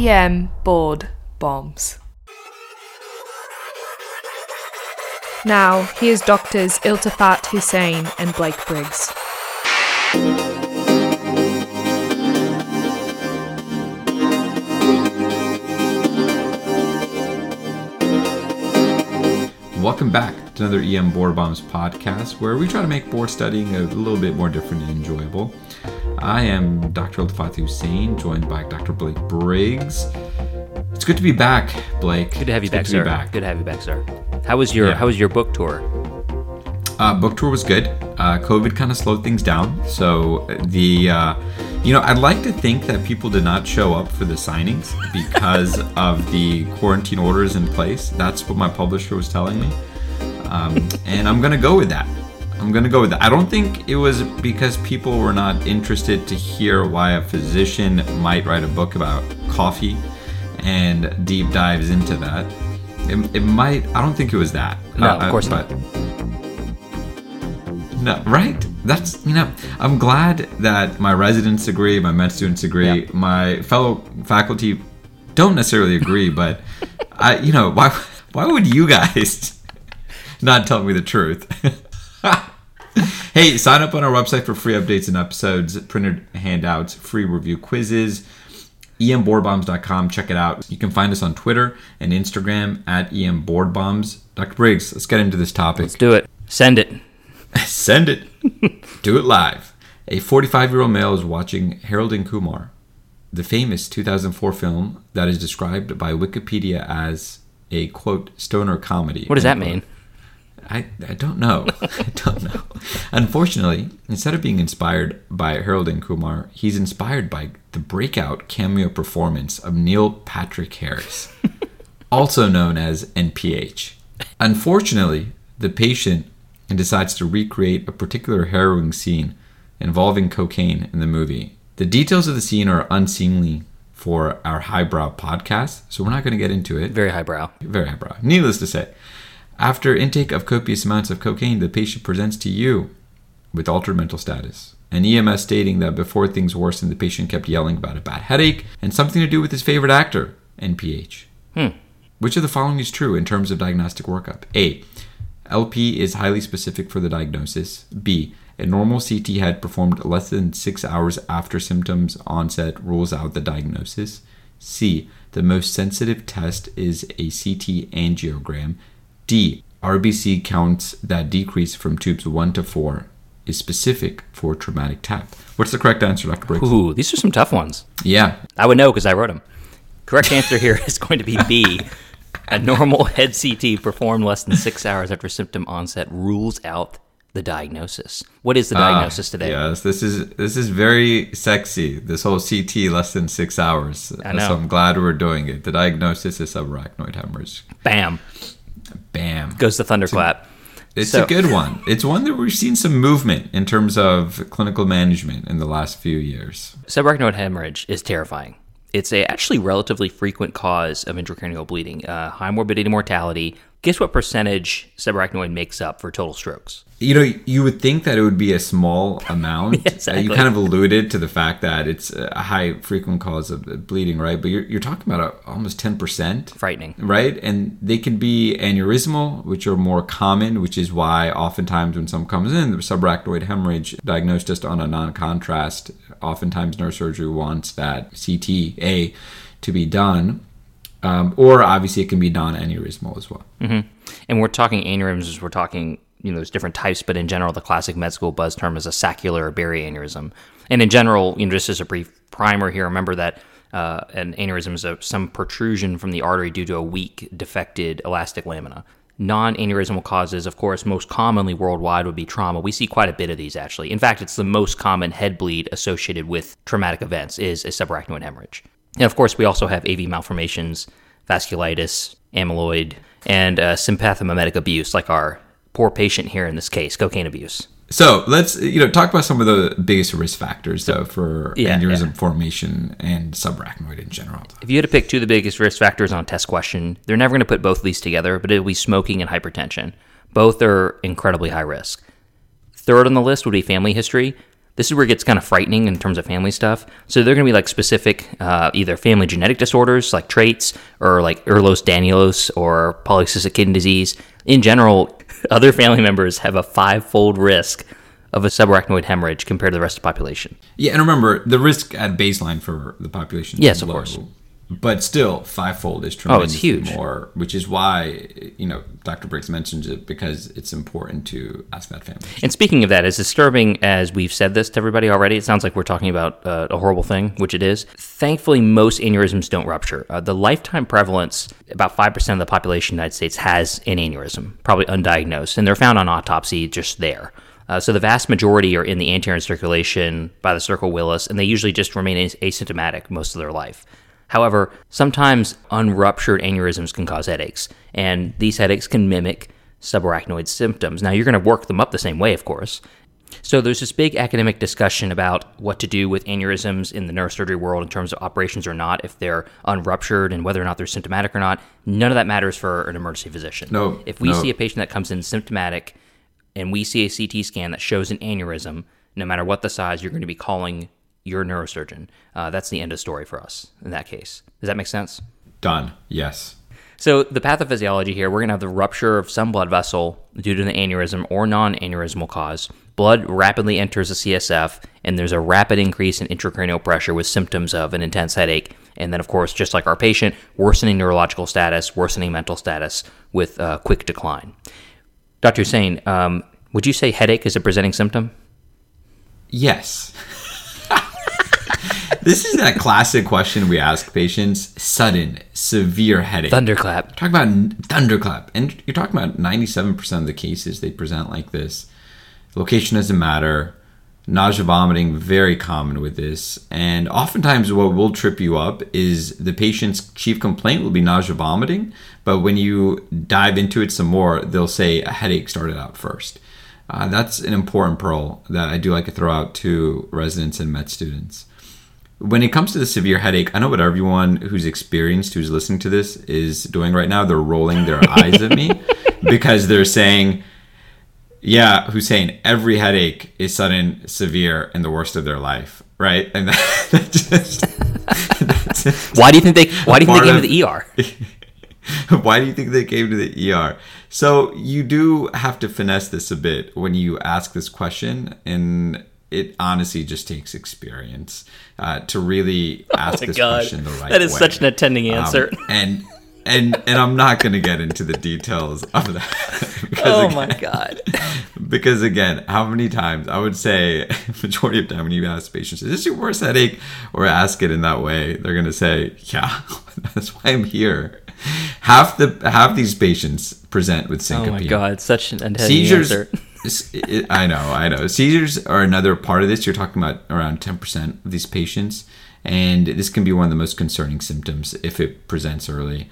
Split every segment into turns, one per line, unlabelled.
EM board bombs. Now, here's doctors Iltifat Husain and Blake Briggs.
Welcome back to another EM Board Bombs podcast where we try to make board studying a little bit more different and enjoyable. I am Dr. Iltifat Husain, joined by Dr. Blake Briggs. It's good to be back, Blake.
Good to have you
It's
back,
good
sir.
Back.
Good to have you back, sir. How was your
Yeah.
How was your book tour?
Uh, book tour was good. Uh, COVID kind of slowed things down. So the, uh, you know, I'd like to think that people did not show up for the signings because of the quarantine orders in place. That's what my publisher was telling me, um, and I'm gonna go with that. I'm gonna go with that. I don't think it was because people were not interested to hear why a physician might write a book about coffee and deep dives into that. It, it might. I don't think it was that.
No,
Uh,
of course
but-
not.
no, right? That's you know, I'm glad that my residents agree, my med students agree,
Yeah.
my fellow faculty don't necessarily agree, but I, you know, why why would you guys not tell me the truth? hey, sign up on our website for free updates and episodes, printed handouts, free review quizzes. Emboardbombs.com. Check it out. You can find us on Twitter and Instagram at emboardbombs. Dr. Briggs, let's get into this topic.
Let's do it. Send it.
Send it. Do it live. A 45 year old male is watching Harold and Kumar, the famous 2004 film that is described by Wikipedia as a quote stoner comedy.
What does that
quote.
mean?
I, I don't know. I don't know. Unfortunately, instead of being inspired by Harold and Kumar, he's inspired by the breakout cameo performance of Neil Patrick Harris, also known as NPH. Unfortunately, the patient decides to recreate a particular harrowing scene involving cocaine in the movie. The details of the scene are unseemly for our highbrow podcast, so we're not going to get into it
Very highbrow.
very highbrow. Needless to say, after intake of copious amounts of cocaine, the patient presents to you with altered mental status. An EMS stating that before things worsened, the patient kept yelling about a bad headache and something to do with his favorite actor, NPH.
Hmm.
Which of the following is true in terms of diagnostic workup? A. LP is highly specific for the diagnosis. B. A normal CT head performed less than six hours after symptoms onset rules out the diagnosis. C. The most sensitive test is a CT angiogram. D. RBC counts that decrease from tubes 1 to 4 is specific for traumatic tap. What's the correct answer, Dr. Briggs?
Ooh, these are some tough ones.
Yeah.
I would know because I wrote them. Correct answer here is going to be B. A normal head CT performed less than six hours after symptom onset rules out the diagnosis. What is the diagnosis
Ah,
today?
Yes, this is this is very sexy. This whole CT less than six hours.
I know.
So I'm glad we're doing it. The diagnosis is subarachnoid hemorrhage.
Bam
Bam.
goes the thunderclap.
It's
So-
a good one. It's one that we've seen some movement in terms of clinical management in the last few years.
Subarachnoid hemorrhage is terrifying. It's a actually relatively frequent cause of intracranial bleeding. Uh, high morbidity mortality. Guess what percentage subarachnoid makes up for total strokes?
You know, you would think that it would be a small amount. Uh,
Exactly.
You kind of alluded to the fact that it's a high frequent cause of bleeding, right? But you're, you're talking about a, almost 10%.
Frightening.
right? And they can be aneurysmal, which are more common, which is why oftentimes when someone comes in, the subarachnoid hemorrhage diagnosed just on a non-contrast, oftentimes neurosurgery wants that CTA to be done. Um, or obviously it can be non-aneurysmal as well.
And we're talking aneurysms, we're talking, you know, there's different types, but in general, the classic med school buzz term is a saccular berry aneurysm. And in general, you know, just as a brief primer here, remember that uh, an aneurysm is a, some protrusion from the artery due to a weak, defected elastic lamina. Non aneurysmal causes, of course, most commonly worldwide would be trauma. We see quite a bit of these actually. In fact, it's the most common head bleed associated with traumatic events is a subarachnoid hemorrhage. And of course, we also have AV malformations, vasculitis, amyloid, and uh, sympathomimetic abuse, like our poor patient here in this case, cocaine abuse.
So let's you know talk about some of the biggest risk factors though for
Yeah,
aneurysm
yeah.
formation and subarachnoid in general.
If you had to pick two of the biggest risk factors on a test question, they're never going to put both of these together, but it'll be smoking and hypertension. Both are incredibly high risk. Third on the list would be family history. This is where it gets kind of frightening in terms of family stuff. So they're going to be like specific, uh, either family genetic disorders like traits, or like Ehlers-Danlos or polycystic kidney disease. In general, other family members have a five-fold risk of a subarachnoid hemorrhage compared to the rest of the population.
Yeah, and remember the risk at baseline for the population. is
Yes, of
low,
course.
But still, fivefold is
Oh, it's huge.
more, which is why you know Dr. Briggs mentions it because it's important to ask that family.
And speaking of that, as disturbing as we've said this to everybody already, it sounds like we're talking about uh, a horrible thing, which it is. Thankfully, most aneurysms don't rupture. Uh, the lifetime prevalence, about 5% of the population in the United States has an aneurysm, probably undiagnosed, and they're found on autopsy just there. Uh, so the vast majority are in the anterior circulation by the circle Willis, and they usually just remain as- asymptomatic most of their life. However, sometimes unruptured aneurysms can cause headaches, and these headaches can mimic subarachnoid symptoms. Now, you're going to work them up the same way, of course. So, there's this big academic discussion about what to do with aneurysms in the neurosurgery world in terms of operations or not, if they're unruptured and whether or not they're symptomatic or not. None of that matters for an emergency physician.
No,
If we
no.
see a patient that comes in symptomatic and we see a CT scan that shows an aneurysm, no matter what the size, you're going to be calling your neurosurgeon. Uh, that's the end of story for us in that case. Does that make sense?
Done. Yes.
So the pathophysiology here, we're going to have the rupture of some blood vessel due to an aneurysm or non-aneurysmal cause. Blood rapidly enters the CSF, and there's a rapid increase in intracranial pressure with symptoms of an intense headache. And then, of course, just like our patient, worsening neurological status, worsening mental status with uh, quick decline. Dr. Husain, um, would you say headache is a presenting symptom?
Yes. this is that classic question we ask patients: sudden, severe headache.
Thunderclap.
Talk about thunderclap, and you're talking about 97% of the cases they present like this. Location doesn't matter. Nausea, vomiting, very common with this. And oftentimes, what will trip you up is the patient's chief complaint will be nausea, vomiting. But when you dive into it some more, they'll say a headache started out first. Uh, that's an important pearl that I do like to throw out to residents and med students when it comes to the severe headache, I know what everyone who's experienced, who's listening to this, is doing right now. They're rolling their eyes at me because they're saying, "Yeah, Husain, every headache is sudden, severe, and the worst of their life." Right? And that, that just, that's just
Why do you think they? Why do you think they came to the ER?
why do you think they came to the ER? So you do have to finesse this a bit when you ask this question, and it honestly just takes experience uh, to really ask
Oh
this
God.
question the right way.
That is
way.
such an attending
Um,
answer.
and and and I'm not going to get into the details of that. because
oh
again,
my god.
because again, how many times I would say majority of time when you ask patients, "Is this your worst headache?" or ask it in that way, they're gonna say, "Yeah, that's why I'm here." Half the half these patients present with syncope.
Oh my god, such an attending
Seizures.
answer.
It- I know, I know. Seizures are another part of this. You're talking about around 10% of these patients, and this can be one of the most concerning symptoms if it presents early.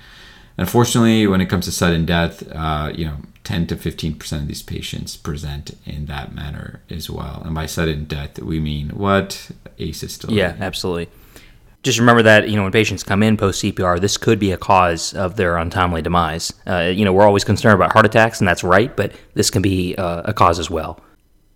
Unfortunately, when it comes to sudden death, uh, you know, 10 to 15% of these patients present in that manner as well. And by sudden death, we mean what? Asystole.
Yeah, absolutely. Just remember that you know when patients come in post CPR, this could be a cause of their untimely demise. Uh, you know we're always concerned about heart attacks, and that's right, but this can be uh, a cause as well.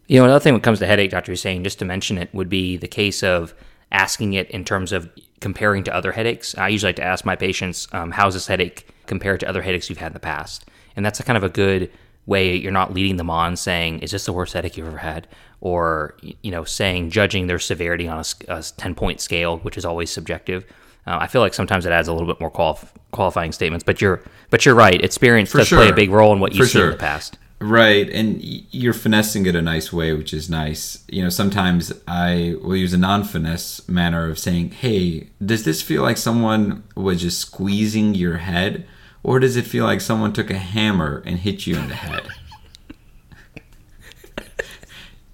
You know another thing when it comes to headache, Doctor Husain, just to mention it, would be the case of asking it in terms of comparing to other headaches. I usually like to ask my patients, um, "How's this headache compared to other headaches you've had in the past?" And that's a kind of a good way you're not leading them on saying, "Is this the worst headache you've ever had?" Or you know, saying judging their severity on a ten point scale, which is always subjective. Uh, I feel like sometimes it adds a little bit more qualif- qualifying statements, but you're but you're right. Experience does play a big role in what you've seen in the past.
Right, and you're finessing it a nice way, which is nice. You know, sometimes I will use a non-finesse manner of saying, "Hey, does this feel like someone was just squeezing your head, or does it feel like someone took a hammer and hit you in the head?"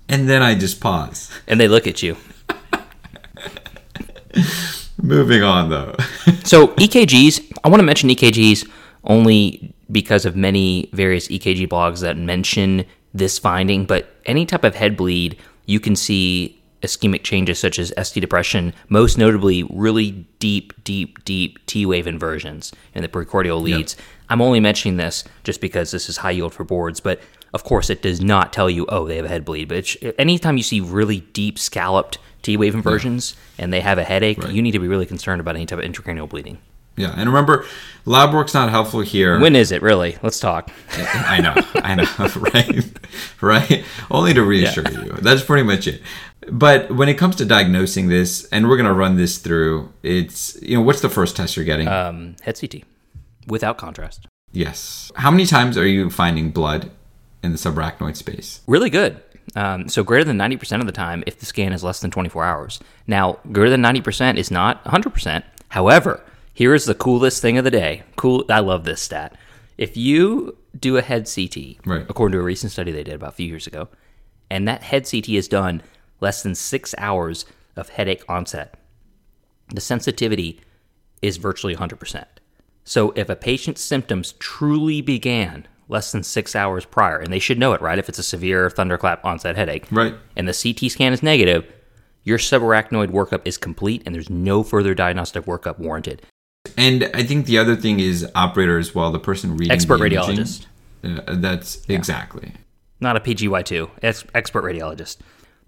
and then I just pause.
And they look at you.
Moving on, though.
So EKGs, I want to mention EKGs only because of many various EKG blogs that mention this finding. But any type of head bleed, you can see ischemic changes such as ST depression, most notably really deep, deep, deep T wave inversions in the precordial leads. I'm only mentioning this just because this is high yield for boards, but Of course, it does not tell you, oh, they have a head bleed. But it's, anytime you see really deep scalloped T wave inversions and they have a headache,
Right.
you need to be really concerned about any type of intracranial bleeding.
Yeah, and remember, lab work's not helpful here.
When is it really? Let's talk.
I know, I know, right? Right? Only to reassure you. That's pretty much it. But when it comes to diagnosing this, and we're going to run this through, it's, you know, what's the first test you're getting?
Um, head CT without contrast.
yes. How many times are you finding blood in the subarachnoid space?
Really good. Um, so greater than 90% of the time if the scan is less than 24 hours. Now, greater than 90% is not 100%. However, here is the coolest thing of the day. Cool. I love this stat. If you do a head CT,
Right.
according to a recent study they did about a few years ago, and that head CT is done less than six hours of headache onset, the sensitivity is virtually 100%. So if a patient's symptoms truly began less than six hours prior, and they should know it, right? If it's a severe thunderclap onset headache,
Right.
and the CT scan is negative, your subarachnoid workup is complete and there's no further diagnostic workup warranted.
And I think the other thing is operator as well, the person reading
Expert
the imaging.
radiologist.
Uh, that's exactly.
not a PGY2, ex- expert radiologist.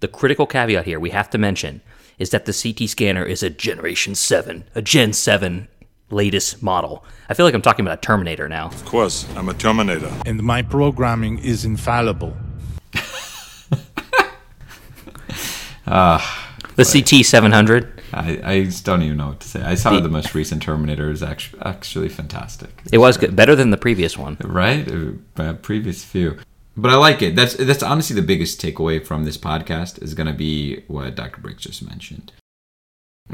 The critical caveat here we have to mention is that the CT scanner is a Generation 7, a Gen 7 latest model. I feel like I'm talking about a Terminator now.
Of course, I'm a Terminator.
and my programming is infallible.
The CT 700,
I, I don't even know what to say. I saw the most recent Terminator is actually actually fantastic.
it was good, better than the previous one.
right? Uh, previous few. But I like it. That's that's honestly the biggest takeaway from this podcast is going to be what Dr. Briggs just mentioned.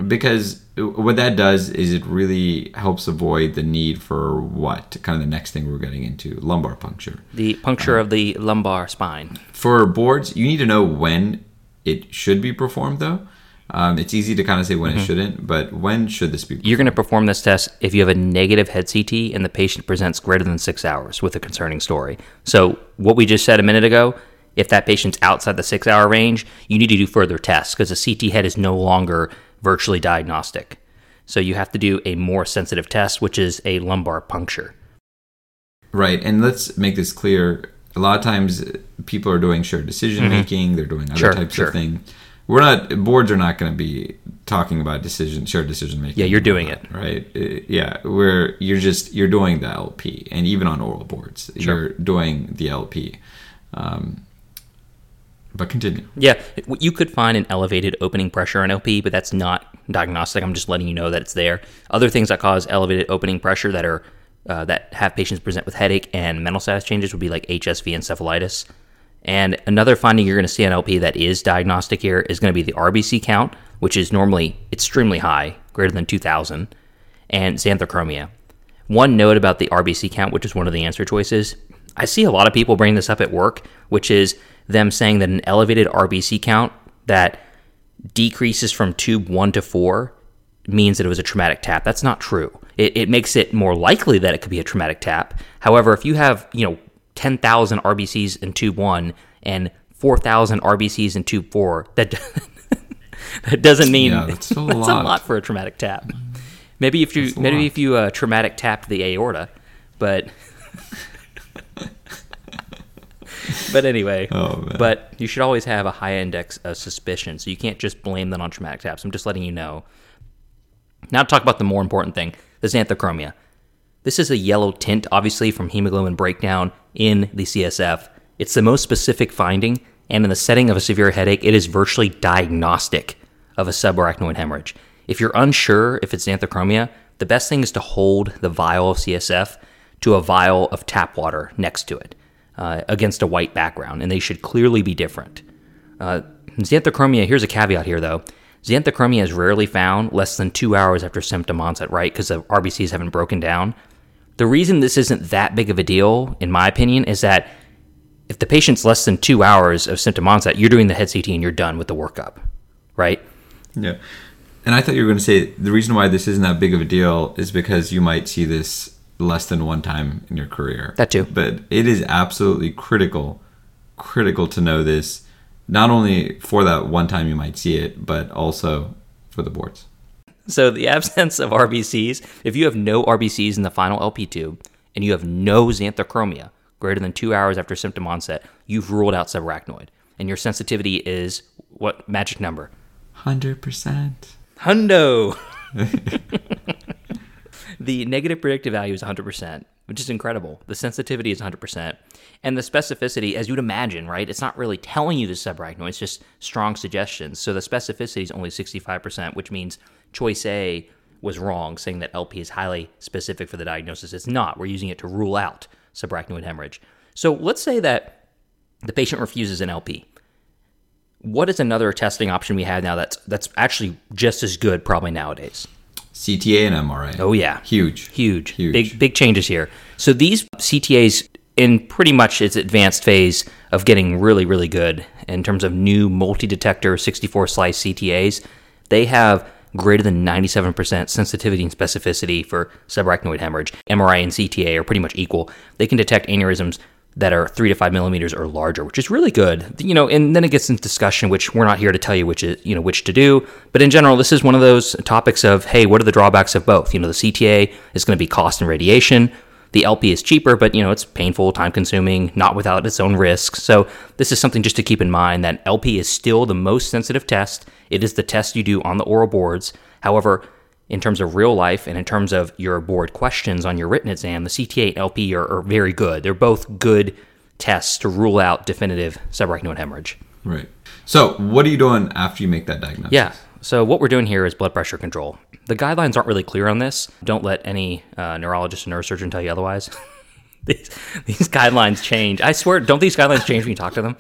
Because what that does is it really helps avoid the need for what kind of the next thing we're getting into lumbar puncture.
The puncture of the lumbar spine.
For boards, you need to know when it should be performed, though. Um, it's easy to kind of say when it shouldn't, but when should this be? performed?
You're going to perform this test if you have a negative head CT and the patient presents greater than six hours with a concerning story. So, what we just said a minute ago, if that patient's outside the six hour range, you need to do further tests because a CT head is no longer virtually diagnostic. So, you have to do a more sensitive test, which is a lumbar puncture.
Right, and let's make this clear. A lot of times, people are doing shared decision making. They're doing other
Mm-hmm. Sure,
types
sure.
of things. We're not boards are not going to be talking about decision shared decision making.
Yeah, you're doing it.
right. Uh, Yeah, where you're just you're doing the LP, and even on oral boards, you're doing the LP. Um, but continue.
Yeah, you could find an elevated opening pressure on LP, but that's not diagnostic. I'm just letting you know that it's there. Other things that cause elevated opening pressure that are uh, that have patients present with headache and mental status changes would be like HSV encephalitis. And another finding you're going to see on LP that is diagnostic here is going to be the RBC count, which is normally extremely high, greater than 2,000, and xanthochromia. One note about the RBC count, which is one of the answer choices, I see a lot of people bring this up at work, which is them saying that an elevated RBC count that decreases from tube one to four means that it was a traumatic tap. That's not true. It, it makes it more likely that it could be a traumatic tap. However, if you have, you know, 10,000 RBCs in tube one and 4,000 RBCs in tube four, that, that doesn't mean
Yeah, that's a
that's
lot.
a lot for a traumatic tap. Maybe if you maybe
lot.
if you uh, traumatic tapped the aorta, but but anyway,
Oh,
but you should always have a high index of suspicion, so you can't just blame that on traumatic taps. I'm just letting you know. Now to talk about the more important thing, the xanthochromia. This is a yellow tint, obviously from hemoglobin breakdown in the CSF. It's the most specific finding, and in the setting of a severe headache, it is virtually diagnostic of a subarachnoid hemorrhage. If you're unsure if it's xanthochromia, the best thing is to hold the vial of CSF to a vial of tap water next to it uh, against a white background, and they should clearly be different. Uh, xanthochromia, here's a caveat here though. Xanthochromia is rarely found less than two hours after symptom onset, right? Because the RBCs haven't broken down. The reason this isn't that big of a deal, in my opinion, is that if the patient's less than two hours of symptom onset, you're doing the head CT and you're done with the workup, right?
Yeah. And I thought you were going to say the reason why this isn't that big of a deal is because you might see this less than one time in your career.
That too.
But it is absolutely critical, critical to know this, not only for that one time you might see it, but also for the boards.
So the absence of RBCs, if you have no RBCs in the final LP tube and you have no xanthochromia, greater than two hours after symptom onset, you've ruled out subarachnoid. And your sensitivity is what magic number?
100%.
Hundo. the negative predictive value is 100%, which is incredible. The sensitivity is 100%. And the specificity, as you'd imagine, right? It's not really telling you the subarachnoid, it's just strong suggestions. So the specificity is only 65%, which means choice A was wrong, saying that LP is highly specific for the diagnosis. It's not. We're using it to rule out subarachnoid hemorrhage. So let's say that the patient refuses an LP. What is another testing option we have now that's that's actually just as good probably nowadays?
CTA and MRI.
Oh yeah.
Huge.
Huge.
Huge.
Big big changes here. So these CTAs in pretty much its advanced phase of getting really really good in terms of new multi-detector 64 slice CTAs, they have greater than 97% sensitivity and specificity for subarachnoid hemorrhage. MRI and CTA are pretty much equal. They can detect aneurysms that are three to five millimeters or larger, which is really good. You know, and then it gets into discussion, which we're not here to tell you which is, you know, which to do. But in general, this is one of those topics of, hey, what are the drawbacks of both? You know, the CTA is going to be cost and radiation. The LP is cheaper, but you know, it's painful, time consuming, not without its own risks. So this is something just to keep in mind that LP is still the most sensitive test. It is the test you do on the oral boards. However, in terms of real life and in terms of your board questions on your written exam, the CTA and LP are, are very good. They're both good tests to rule out definitive subarachnoid hemorrhage.
Right. So, what are you doing after you make that diagnosis?
Yeah. So what we're doing here is blood pressure control. The guidelines aren't really clear on this. Don't let any uh, neurologist or neurosurgeon tell you otherwise. these, these guidelines change. I swear, don't these guidelines change when you talk to them?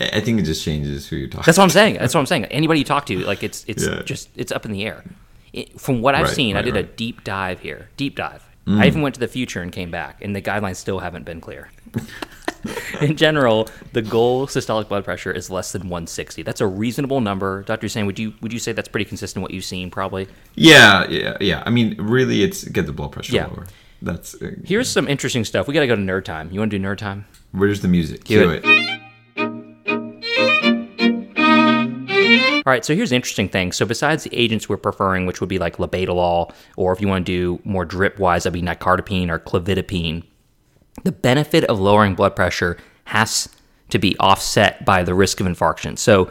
I think it just changes who you're talking.
That's what I'm saying. That's what I'm saying. Anybody you talk to, like it's it's
Yeah.
just it's up in the air. It, from what I've
Right,
seen, I did a
right. Mm.
deep dive here. Deep dive. I even went to the future and came back, and the guidelines still haven't been clear. in general, the goal systolic blood pressure is less than 160. That's a reasonable number. Dr. Husain, would you would you say that's pretty consistent with what you've seen probably?
Yeah, yeah, yeah. I mean, really, it's get the blood pressure
Yeah.
lower. That's uh,
Here's some interesting stuff. We got to go to nerd time. You want to do nerd time?
where's the music?
Cue
Cue
it.
it.
All right, so here's the interesting thing. So besides the agents we're preferring, which would be like labetalol, or if you want to do more drip-wise, that'd be nicardipine or clevidipine. The benefit of lowering blood pressure has to be offset by the risk of infarction. So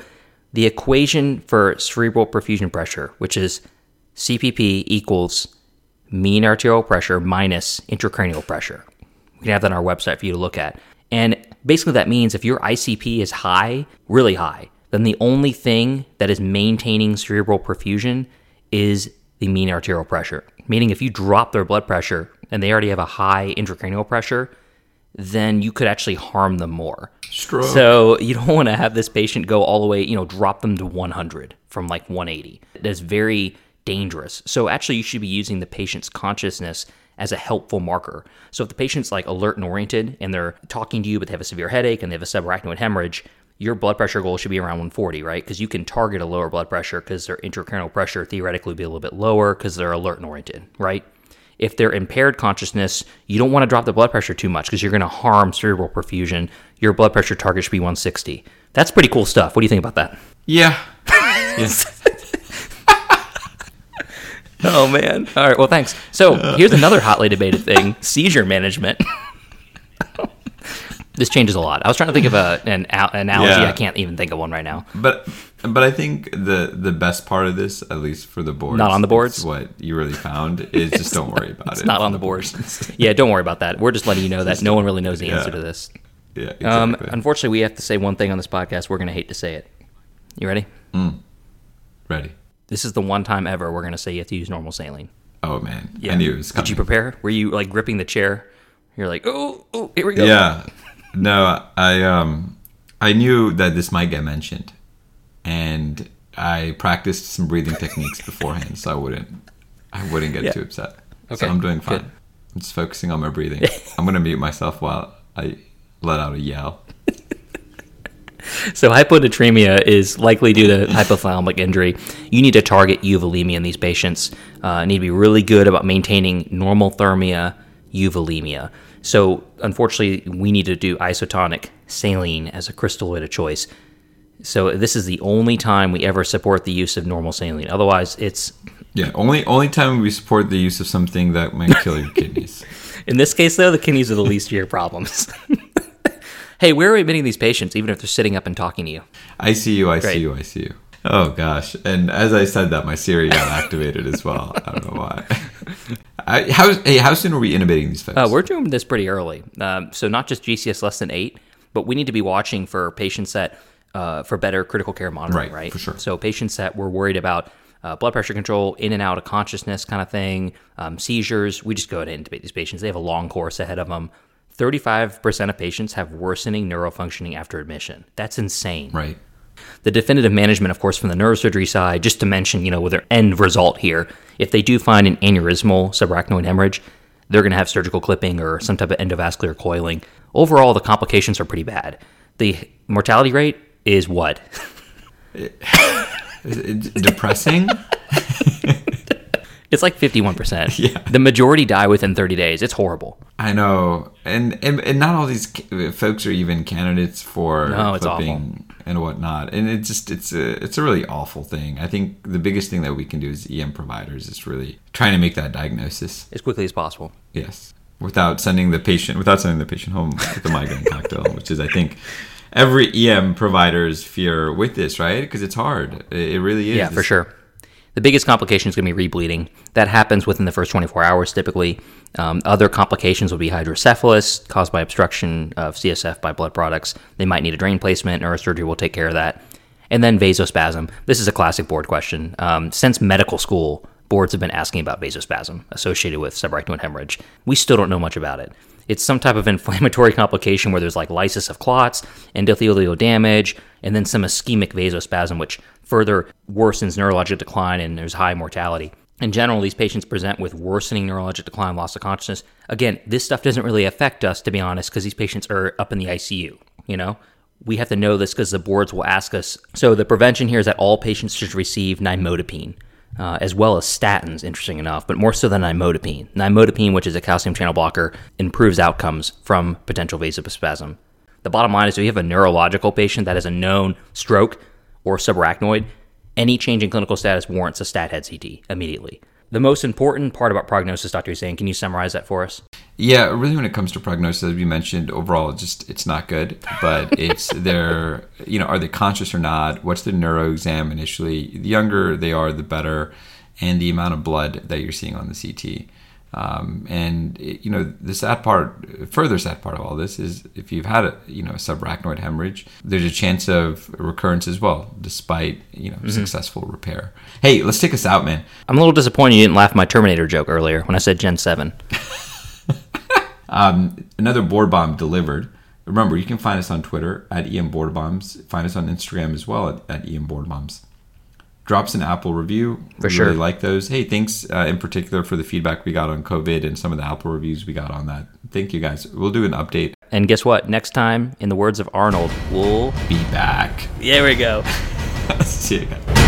the equation for cerebral perfusion pressure, which is CPP equals mean arterial pressure minus intracranial pressure. We can have that on our website for you to look at. And basically, that means if your ICP is high, really high, then the only thing that is maintaining cerebral perfusion is the mean arterial pressure. Meaning, if you drop their blood pressure and they already have a high intracranial pressure, then you could actually harm them more.
Stroke.
So you don't want to have this patient go all the way, you know, drop them to 100 from like 180. That's very dangerous. So actually, you should be using the patient's consciousness as a helpful marker. So if the patient's like alert and oriented and they're talking to you, but they have a severe headache and they have a subarachnoid hemorrhage, your blood pressure goal should be around 140, right? Because you can target a lower blood pressure because their intracranial pressure theoretically would be a little bit lower because they're alert and oriented, right? If they're impaired consciousness, you don't want to drop the blood pressure too much because you're going to harm cerebral perfusion. Your blood pressure target should be 160. That's pretty cool stuff. What do you think about that?
Yeah.
Oh man! All right. Well, thanks. So here's another hotly debated thing: seizure management. this changes a lot. I was trying to think of a, an a- analogy.
Yeah.
I can't even think of one right now.
But but I think the the best part of this, at least for the boards,
Not on the boards?
what you really found is just don't worry about
It's
it.
not on the boards. yeah, don't worry about that. We're just letting you know that no one really knows the answer
Yeah.
to this.
Yeah, exactly.
Um, unfortunately, we have to say one thing on this podcast. We're going to hate to say it. You ready? Mm.
Ready?
This is the one time ever we're going to say you have to use normal saline.
Oh man, I knew it was coming.
Did you prepare? Were you like gripping the chair? You're like, oh, oh, here we go.
Yeah. No, I um I knew that this might get mentioned. And I practiced some breathing techniques beforehand so I wouldn't I wouldn't get
Yeah.
too upset.
Okay,
So I'm doing fine.
good.
I'm just focusing on my breathing. I'm gonna mute myself while I let out a yell.
So hyponatremia is likely due to hypothalamic injury. You need to target euvolemia in these patients. Uh, need to be really good about maintaining normothermia, euvolemia. So unfortunately, we need to do isotonic saline as a crystalloid of choice. So this is the only time we ever support the use of normal saline. Otherwise, it's
Yeah, only only time we support the use of something that might kill your kidneys.
In this case, though, the kidneys are the least of your problems. hey, where are we admitting these patients, even if they're sitting up and talking to you?
I see you. I
Great.
see you. I see you. Oh gosh! And as I said that, my Siri got activated as well. I don't know why. I, how hey, how soon are we intubating these folks?
Uh, we're doing this pretty early. Um, so not just GCS less than eight, but we need to be watching for patients that uh, for better critical care monitoring,
Right,
right?
for sure.
So patients that we're worried about uh, blood pressure control, in and out of consciousness kind of thing, um, seizures. We just go ahead and intubate these patients. They have a long course ahead of them. 35% of patients have worsening neurofunctioning after admission. That's insane.
right.
The definitive management, of course, from the neurosurgery side, just to mention, you know, with their end result here, if they do find an aneurysmal subarachnoid hemorrhage, they're going to have surgical clipping or some type of endovascular coiling. Overall, the complications are pretty bad. The mortality rate is what?
depressing.
It's like 51%.
Yeah.
The majority die within 30 days. It's horrible.
I know, and, and and not all these folks are even candidates for
No, it's
clipping and whatnot. And it just it's a it's a really awful thing. I think the biggest thing that we can do as EM providers is really trying to make that diagnosis.
As quickly as possible.
Yes, without sending the patient without sending the patient home with the migraine cocktail, which is I think every EM provider's fear with this, right? Because it's hard. It, it really is.
Yeah, for sure. The biggest complication is going to be rebleeding. That happens within the first 24 hours typically. Um, other complications would be hydrocephalus caused by obstruction of CSF by blood products. They might need a drain placement. Neurosurgery will take care of that. And then vasospasm. This is a classic board question. Um, since medical school, boards have been asking about vasospasm associated with subarachnoid hemorrhage. We still don't know much about it. It's some type of inflammatory complication where there's like lysis of clots, endothelial damage, and then some ischemic vasospasm, which further worsens neurologic decline and there's high mortality. In general, these patients present with worsening neurologic decline, loss of consciousness. Again, this stuff doesn't really affect us, to be honest, because these patients are up in the ICU, you know? We have to know this because the boards will ask us. So the prevention here is that all patients should receive nimodipine, uh, as well as statins, interesting enough, but more so than nimodipine. Nimodipine, which is a calcium channel blocker, improves outcomes from potential vasospasm. The bottom line is if you have a neurological patient that has a known stroke or subarachnoid, any change in clinical status warrants a stat head CT immediately. The most important part about prognosis, Dr. Husain, can you summarize that for us?
Yeah, really, when it comes to prognosis, as we mentioned, overall, just it's not good. But it's their, you know, are they conscious or not? What's the neuro exam initially? The younger they are, the better, and the amount of blood that you're seeing on the CT. Um, and it- you know, the sad part, further sad part of all this is if you've had a, you know, a subarachnoid hemorrhage, there's a chance of recurrence as well, despite you know successful repair. Hey, let's take us out, man.
I'm a little disappointed you didn't laugh my Terminator joke earlier when I said Gen 7.
another board bomb delivered. Remember, you can find us on Twitter at EM Board Bombs. Find us on Instagram as well at, at EM Board Bombs. Drops an Apple review.
For
we
sure.
Really like those. Hey, thanks uh, in particular for the feedback we got on COVID and some of the Apple reviews we got on that. Thank you guys. We'll do an update.
And guess what? Next time, in the words of Arnold, we'll.
Be back.
There we go.
See you guys.